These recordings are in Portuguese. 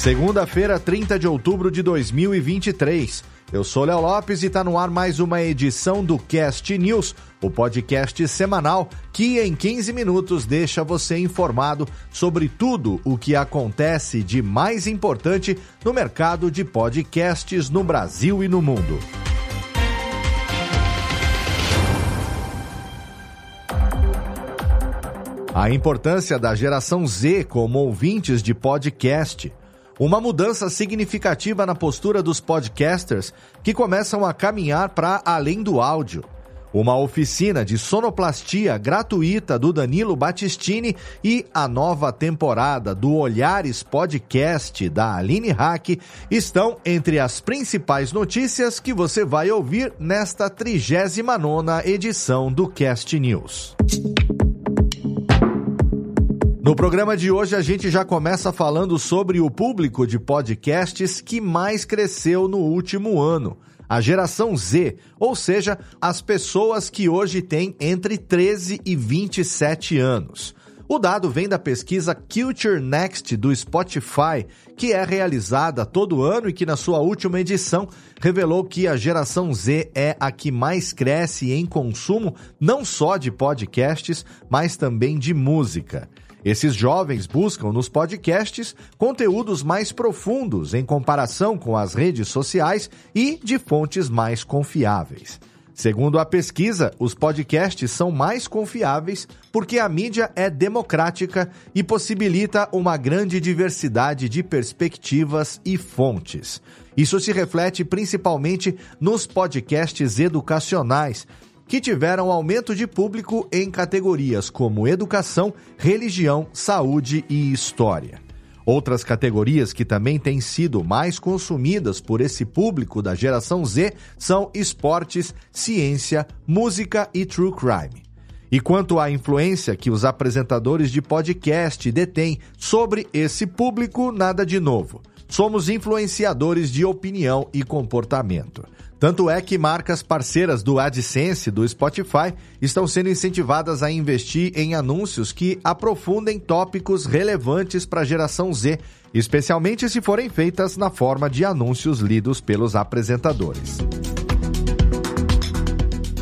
Segunda-feira, 30 de outubro de 2023. Eu sou Léo Lopes e está no ar mais uma edição do Cast News, o podcast semanal que em 15 minutos deixa você informado sobre tudo o que acontece de mais importante no mercado de podcasts no Brasil e no mundo. A importância da geração Z como ouvintes de podcast uma mudança significativa na postura dos podcasters que começam a caminhar para além do áudio. Uma oficina de sonoplastia gratuita do Danilo Battistini e a nova temporada do Olhares Podcast da Aline Hack estão entre as principais notícias que você vai ouvir nesta 39ª edição do Cast News. No programa de hoje, a gente já começa falando sobre o público de podcasts que mais cresceu no último ano. A geração Z, ou seja, as pessoas que hoje têm entre 13 e 27 anos. O dado vem da pesquisa Culture Next do Spotify, que é realizada todo ano e que, na sua última edição, revelou que a geração Z é a que mais cresce em consumo não só de podcasts, mas também de música. Esses jovens buscam nos podcasts conteúdos mais profundos em comparação com as redes sociais e de fontes mais confiáveis. Segundo a pesquisa, os podcasts são mais confiáveis porque a mídia é democrática e possibilita uma grande diversidade de perspectivas e fontes. Isso se reflete principalmente nos podcasts educacionais, que tiveram aumento de público em categorias como educação, religião, saúde e história. Outras categorias que também têm sido mais consumidas por esse público da geração Z são esportes, ciência, música e true crime. E quanto à influência que os apresentadores de podcast detêm sobre esse público, nada de novo. Somos influenciadores de opinião e comportamento. Tanto é que marcas parceiras do AdSense do Spotify estão sendo incentivadas a investir em anúncios que aprofundem tópicos relevantes para a geração Z, especialmente se forem feitas na forma de anúncios lidos pelos apresentadores.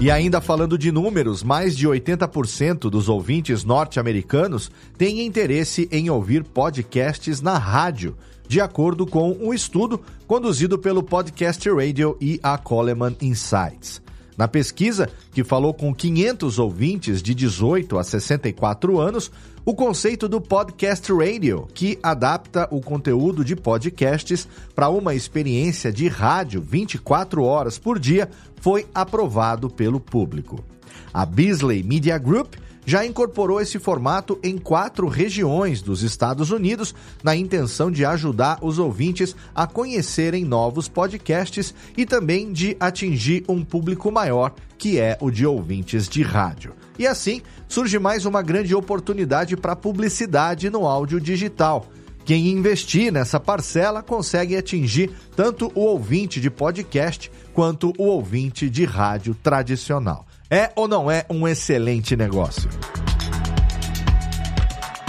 E ainda falando de números, mais de 80% dos ouvintes norte-americanos têm interesse em ouvir podcasts na rádio de acordo com um estudo conduzido pelo Podcast Radio e a Coleman Insights. Na pesquisa, que falou com 500 ouvintes de 18 a 64 anos, o conceito do podcast radio, que adapta o conteúdo de podcasts para uma experiência de rádio 24 horas por dia, foi aprovado pelo público. A Beasley Media Group já incorporou esse formato em quatro regiões dos Estados Unidos, na intenção de ajudar os ouvintes a conhecerem novos podcasts e também de atingir um público maior, que é o de ouvintes de rádio. E assim surge mais uma grande oportunidade para publicidade no áudio digital. Quem investir nessa parcela consegue atingir tanto o ouvinte de podcast quanto o ouvinte de rádio tradicional. É ou não é um excelente negócio?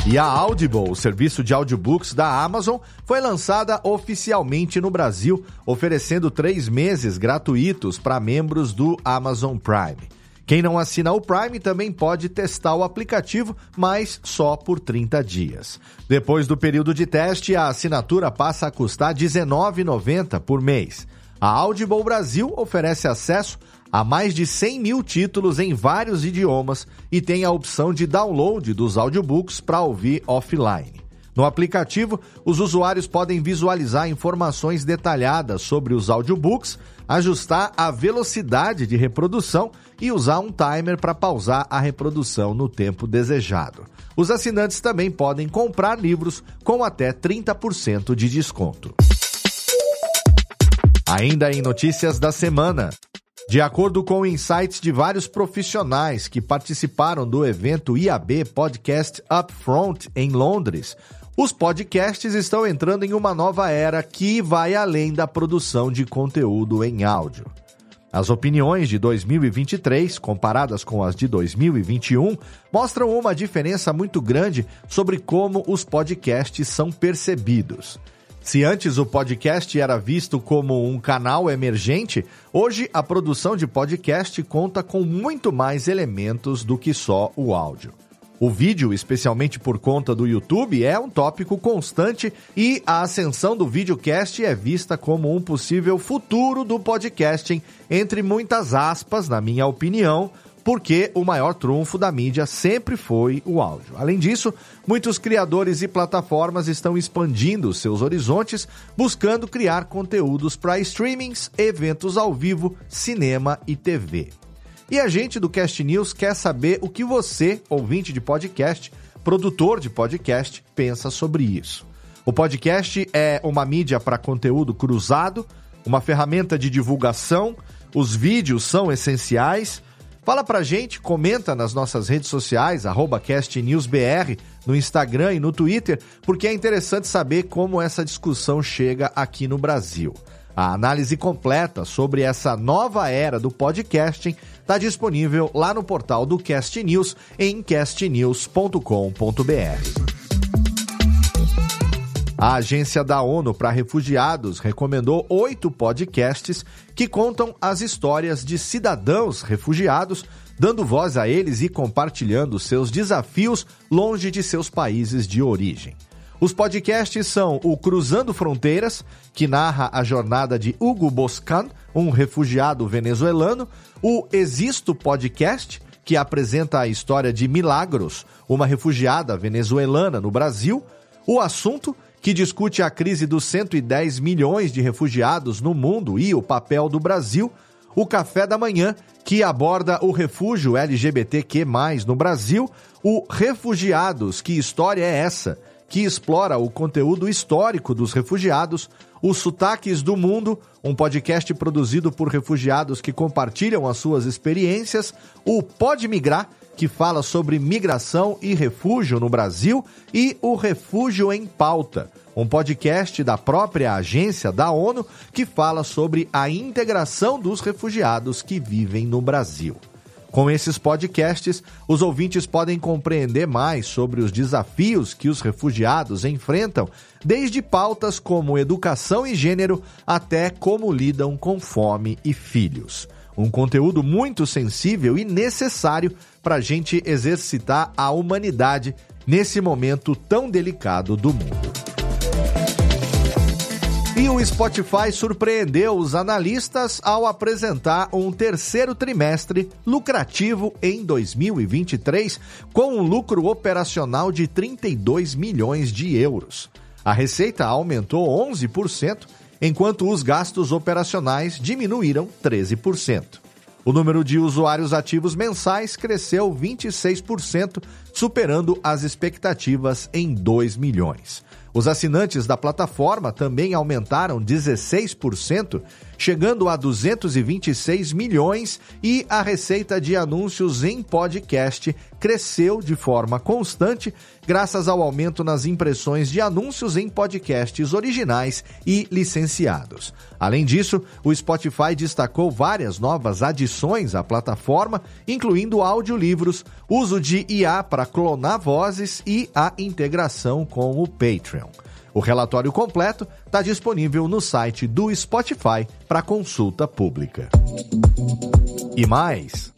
E a Audible, o serviço de audiobooks da Amazon, foi lançada oficialmente no Brasil, oferecendo três meses gratuitos para membros do Amazon Prime. Quem não assina o Prime também pode testar o aplicativo, mas só por 30 dias. Depois do período de teste, a assinatura passa a custar R$ 19,90 por mês. A Audible Brasil oferece acesso a mais de 100 mil títulos em vários idiomas e tem a opção de download dos audiobooks para ouvir offline. No aplicativo, os usuários podem visualizar informações detalhadas sobre os audiobooks, ajustar a velocidade de reprodução e usar um timer para pausar a reprodução no tempo desejado. Os assinantes também podem comprar livros com até 30% de desconto. Ainda em notícias da semana. De acordo com insights de vários profissionais que participaram do evento IAB Podcast Upfront em Londres, os podcasts estão entrando em uma nova era que vai além da produção de conteúdo em áudio. As opiniões de 2023, comparadas com as de 2021, mostram uma diferença muito grande sobre como os podcasts são percebidos. Se antes o podcast era visto como um canal emergente, hoje a produção de podcast conta com muito mais elementos do que só o áudio. O vídeo, especialmente por conta do YouTube, é um tópico constante e a ascensão do videocast é vista como um possível futuro do podcasting, entre muitas aspas, na minha opinião, porque o maior trunfo da mídia sempre foi o áudio. Além disso, muitos criadores e plataformas estão expandindo seus horizontes, buscando criar conteúdos para streamings, eventos ao vivo, cinema e TV. E a gente do Cast News quer saber o que você, ouvinte de podcast, produtor de podcast, pensa sobre isso. O podcast é uma mídia para conteúdo cruzado, uma ferramenta de divulgação, os vídeos são essenciais Fala pra gente, comenta nas nossas redes sociais, castnewsbr, no Instagram e no Twitter, porque é interessante saber como essa discussão chega aqui no Brasil. A análise completa sobre essa nova era do podcasting está disponível lá no portal do Cast News em castnews.com.br. A Agência da ONU para Refugiados recomendou oito podcasts que contam as histórias de cidadãos refugiados, dando voz a eles e compartilhando seus desafios longe de seus países de origem. Os podcasts são o Cruzando Fronteiras, que narra a jornada de Hugo Boscan, um refugiado venezuelano, o Existo Podcast, que apresenta a história de Milagros, uma refugiada venezuelana no Brasil, o Assunto, que discute a crise dos 110 milhões de refugiados no mundo e o papel do Brasil, o Café da Manhã, que aborda o refúgio LGBTQ+, no Brasil, o Refugiados, que história é essa? Que explora o conteúdo histórico dos refugiados, os Sotaques do Mundo, um podcast produzido por refugiados que compartilham as suas experiências, o Pode Migrar, que fala sobre migração e refúgio no Brasil, e o Refúgio em Pauta, um podcast da própria agência da ONU que fala sobre a integração dos refugiados que vivem no Brasil. Com esses podcasts, os ouvintes podem compreender mais sobre os desafios que os refugiados enfrentam, desde pautas como educação e gênero até como lidam com fome e filhos. Um conteúdo muito sensível e necessário para a gente exercitar a humanidade nesse momento tão delicado do mundo. E o Spotify surpreendeu os analistas ao apresentar um terceiro trimestre lucrativo em 2023, com um lucro operacional de 32 milhões de euros. A receita aumentou 11%, enquanto os gastos operacionais diminuíram 13%. O número de usuários ativos mensais cresceu 26%, superando as expectativas em 2 milhões. Os assinantes da plataforma também aumentaram 16%, chegando a 226 milhões, e a receita de anúncios em podcast cresceu de forma constante, graças ao aumento nas impressões de anúncios em podcasts originais e licenciados. Além disso, o Spotify destacou várias novas adições à plataforma, incluindo audiolivros, uso de IA para clonar vozes e a integração com o Patreon. O relatório completo está disponível no site do Spotify para consulta pública. E mais,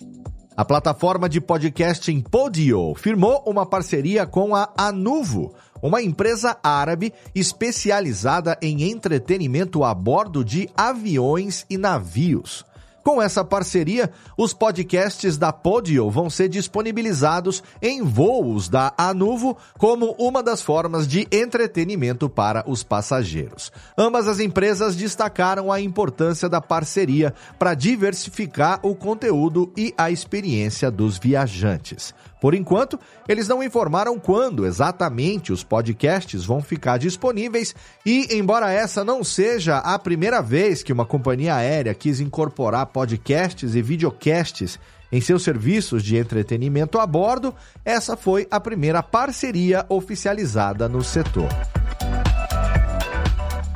a plataforma de podcasting Podio firmou uma parceria com a Anuvo, uma empresa árabe especializada em entretenimento a bordo de aviões e navios. Com essa parceria, os podcasts da Podio vão ser disponibilizados em voos da Anuvo como uma das formas de entretenimento para os passageiros. Ambas as empresas destacaram a importância da parceria para diversificar o conteúdo e a experiência dos viajantes. Por enquanto, eles não informaram quando exatamente os podcasts vão ficar disponíveis e, embora essa não seja a primeira vez que uma companhia aérea quis incorporar podcasts e videocasts em seus serviços de entretenimento a bordo, essa foi a primeira parceria oficializada no setor.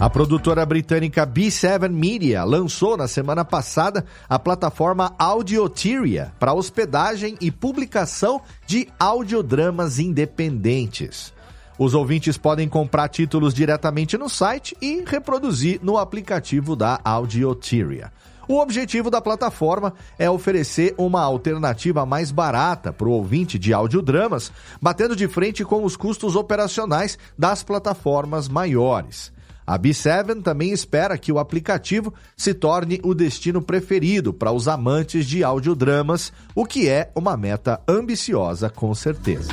A produtora britânica B7 Media lançou na semana passada a plataforma Audioteria para hospedagem e publicação de audiodramas independentes. Os ouvintes podem comprar títulos diretamente no site e reproduzir no aplicativo da Audioteria. O objetivo da plataforma é oferecer uma alternativa mais barata para o ouvinte de audiodramas, batendo de frente com os custos operacionais das plataformas maiores. A B7 também espera que o aplicativo se torne o destino preferido para os amantes de audiodramas, o que é uma meta ambiciosa com certeza.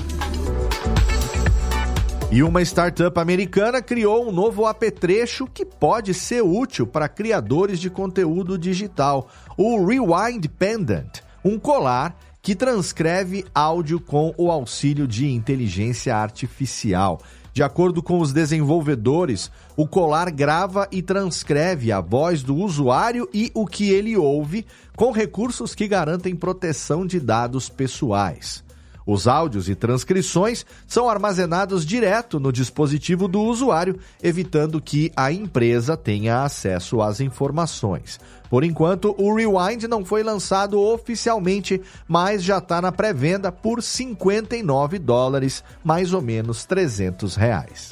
E uma startup americana criou um novo apetrecho que pode ser útil para criadores de conteúdo digital, o Rewind Pendant, um colar que transcreve áudio com o auxílio de inteligência artificial. De acordo com os desenvolvedores, o colar grava e transcreve a voz do usuário e o que ele ouve, com recursos que garantem proteção de dados pessoais. Os áudios e transcrições são armazenados direto no dispositivo do usuário, evitando que a empresa tenha acesso às informações. Por enquanto, o Rewind não foi lançado oficialmente, mas já está na pré-venda por 59 dólares, mais ou menos 300 reais.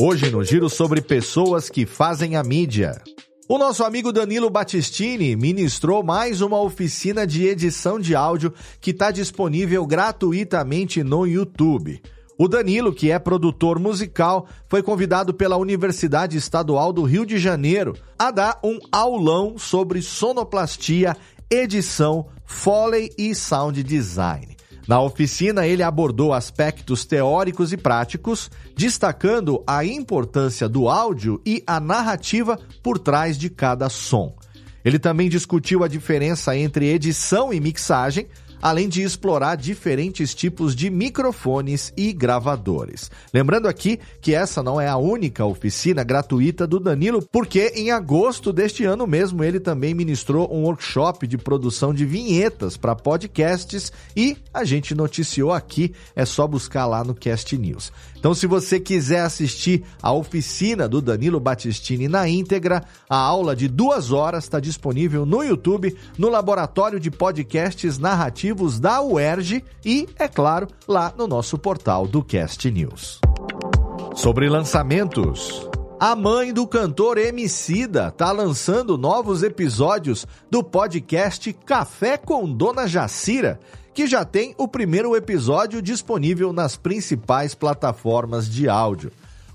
Hoje no giro sobre pessoas que fazem a mídia. O nosso amigo Danilo Battistini ministrou mais uma oficina de edição de áudio que está disponível gratuitamente no YouTube. O Danilo, que é produtor musical, foi convidado pela Universidade Estadual do Rio de Janeiro a dar um aulão sobre sonoplastia, edição, foley e sound design. Na oficina, ele abordou aspectos teóricos e práticos, destacando a importância do áudio e a narrativa por trás de cada som. Ele também discutiu a diferença entre edição e mixagem, além de explorar diferentes tipos de microfones e gravadores. Lembrando aqui que essa não é a única oficina gratuita do Danilo, porque em agosto deste ano mesmo ele também ministrou um workshop de produção de vinhetas para podcasts e a gente noticiou aqui, é só buscar lá no Cast News. Então, se você quiser assistir a oficina do Danilo Battistini na íntegra, a aula de duas horas está disponível no YouTube, no Laboratório de Podcasts Narrativos da UERJ e, é claro, lá no nosso portal do Cast News. Sobre lançamentos. A mãe do cantor Emicida está lançando novos episódios do podcast Café com Dona Jacira que já tem o primeiro episódio disponível nas principais plataformas de áudio.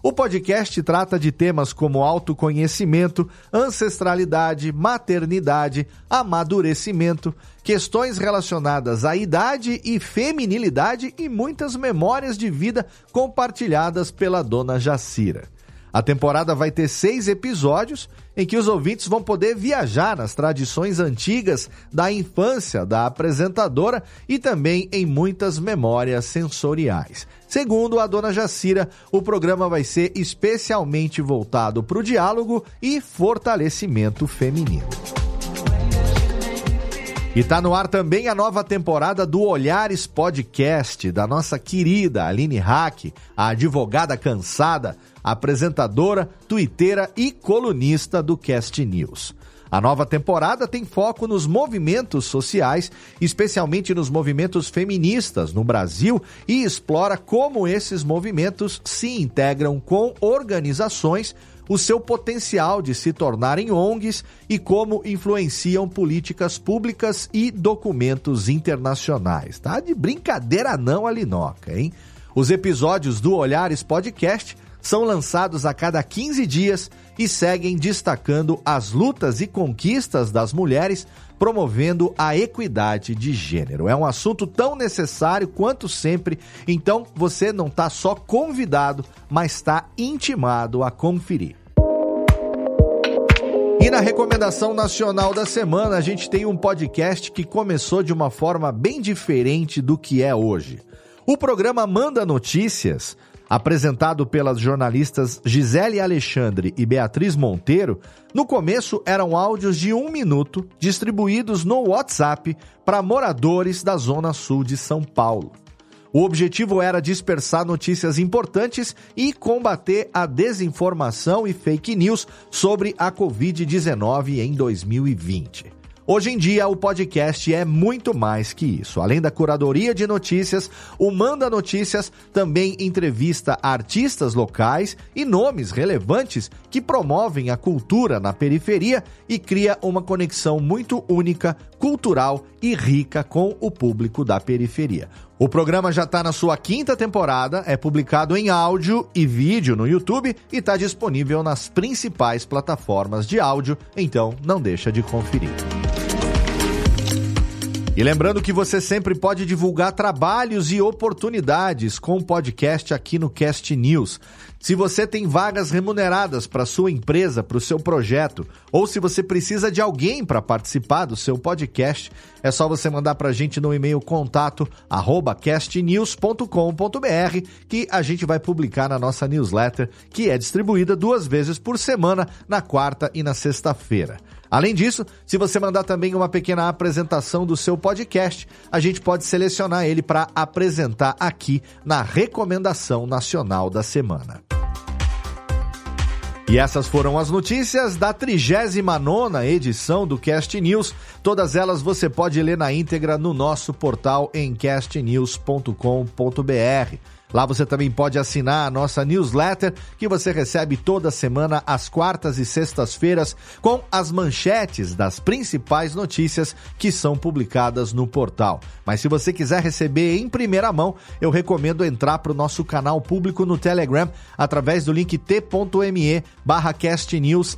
O podcast trata de temas como autoconhecimento, ancestralidade, maternidade, amadurecimento, questões relacionadas à idade e feminilidade e muitas memórias de vida compartilhadas pela dona Jacira. A temporada vai ter seis episódios em que os ouvintes vão poder viajar nas tradições antigas da infância da apresentadora e também em muitas memórias sensoriais. Segundo a dona Jacira, o programa vai ser especialmente voltado para o diálogo e fortalecimento feminino. E está no ar também a nova temporada do Olhares Podcast, da nossa querida Aline Hack, a advogada cansada, apresentadora, tuiteira e colunista do Cast News. A nova temporada tem foco nos movimentos sociais, especialmente nos movimentos feministas no Brasil, e explora como esses movimentos se integram com organizações o seu potencial de se tornarem ONGs e como influenciam políticas públicas e documentos internacionais. Tá de brincadeira não, Alinoca, hein? Os episódios do Olhares Podcast são lançados a cada 15 dias e seguem destacando as lutas e conquistas das mulheres, promovendo a equidade de gênero. É um assunto tão necessário quanto sempre, então você não está só convidado, mas está intimado a conferir. E na recomendação nacional da semana, a gente tem um podcast que começou de uma forma bem diferente do que é hoje. O programa Manda Notícias, apresentado pelas jornalistas Gisele Alexandre e Beatriz Monteiro, no começo eram áudios de um minuto distribuídos no WhatsApp para moradores da Zona Sul de São Paulo. O objetivo era dispersar notícias importantes e combater a desinformação e fake news sobre a Covid-19 em 2020. Hoje em dia, o podcast é muito mais que isso. Além da curadoria de notícias, o Manda Notícias também entrevista artistas locais e nomes relevantes que promovem a cultura na periferia e cria uma conexão muito única, cultural e rica com o público da periferia. O programa já está na sua quinta temporada, é publicado em áudio e vídeo no YouTube e está disponível nas principais plataformas de áudio, então não deixa de conferir. E lembrando que você sempre pode divulgar trabalhos e oportunidades com o podcast aqui no Cast News. Se você tem vagas remuneradas para sua empresa, para o seu projeto, ou se você precisa de alguém para participar do seu podcast, é só você mandar para a gente no e-mail contato castnews.com.br que a gente vai publicar na nossa newsletter, que é distribuída duas vezes por semana, na quarta e na sexta-feira. Além disso, se você mandar também uma pequena apresentação do seu podcast, a gente pode selecionar ele para apresentar aqui na Recomendação Nacional da Semana. E essas foram as notícias da 39 edição do Cast News. Todas elas você pode ler na íntegra no nosso portal em castnews.com.br. Lá você também pode assinar a nossa newsletter, que você recebe toda semana às quartas e sextas-feiras, com as manchetes das principais notícias que são publicadas no portal. Mas se você quiser receber em primeira mão, eu recomendo entrar para o nosso canal público no Telegram através do link t.me barra castnews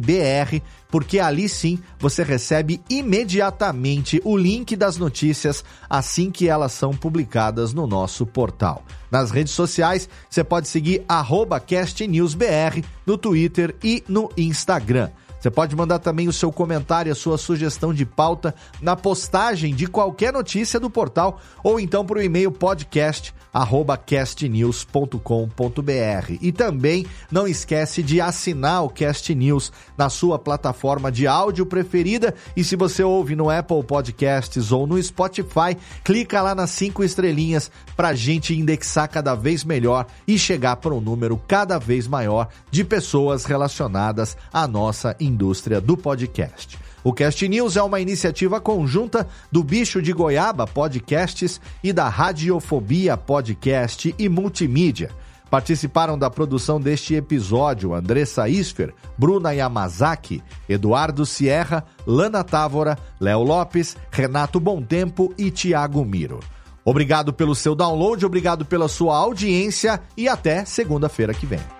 br porque ali sim você recebe imediatamente o link das notícias assim que elas são publicadas no nosso portal. Nas redes sociais, você pode seguir castnewsbr no Twitter e no Instagram. Você pode mandar também o seu comentário, a sua sugestão de pauta na postagem de qualquer notícia do portal ou então para o e-mail podcast@castnews.com.br. E também não esquece de assinar o Cast News na sua plataforma de áudio preferida e se você ouve no Apple Podcasts ou no Spotify, clica lá nas cinco estrelinhas para a gente indexar cada vez melhor e chegar para um número cada vez maior de pessoas relacionadas à nossa indústria do podcast. O Cast News é uma iniciativa conjunta do Bicho de Goiaba Podcasts e da Radiofobia Podcast e Multimídia. Participaram da produção deste episódio Andressa Isfer, Bruna Yamazaki, Eduardo Sierra, Lana Távora, Léo Lopes, Renato Tempo e Tiago Miro. Obrigado pelo seu download, obrigado pela sua audiência e até segunda-feira que vem.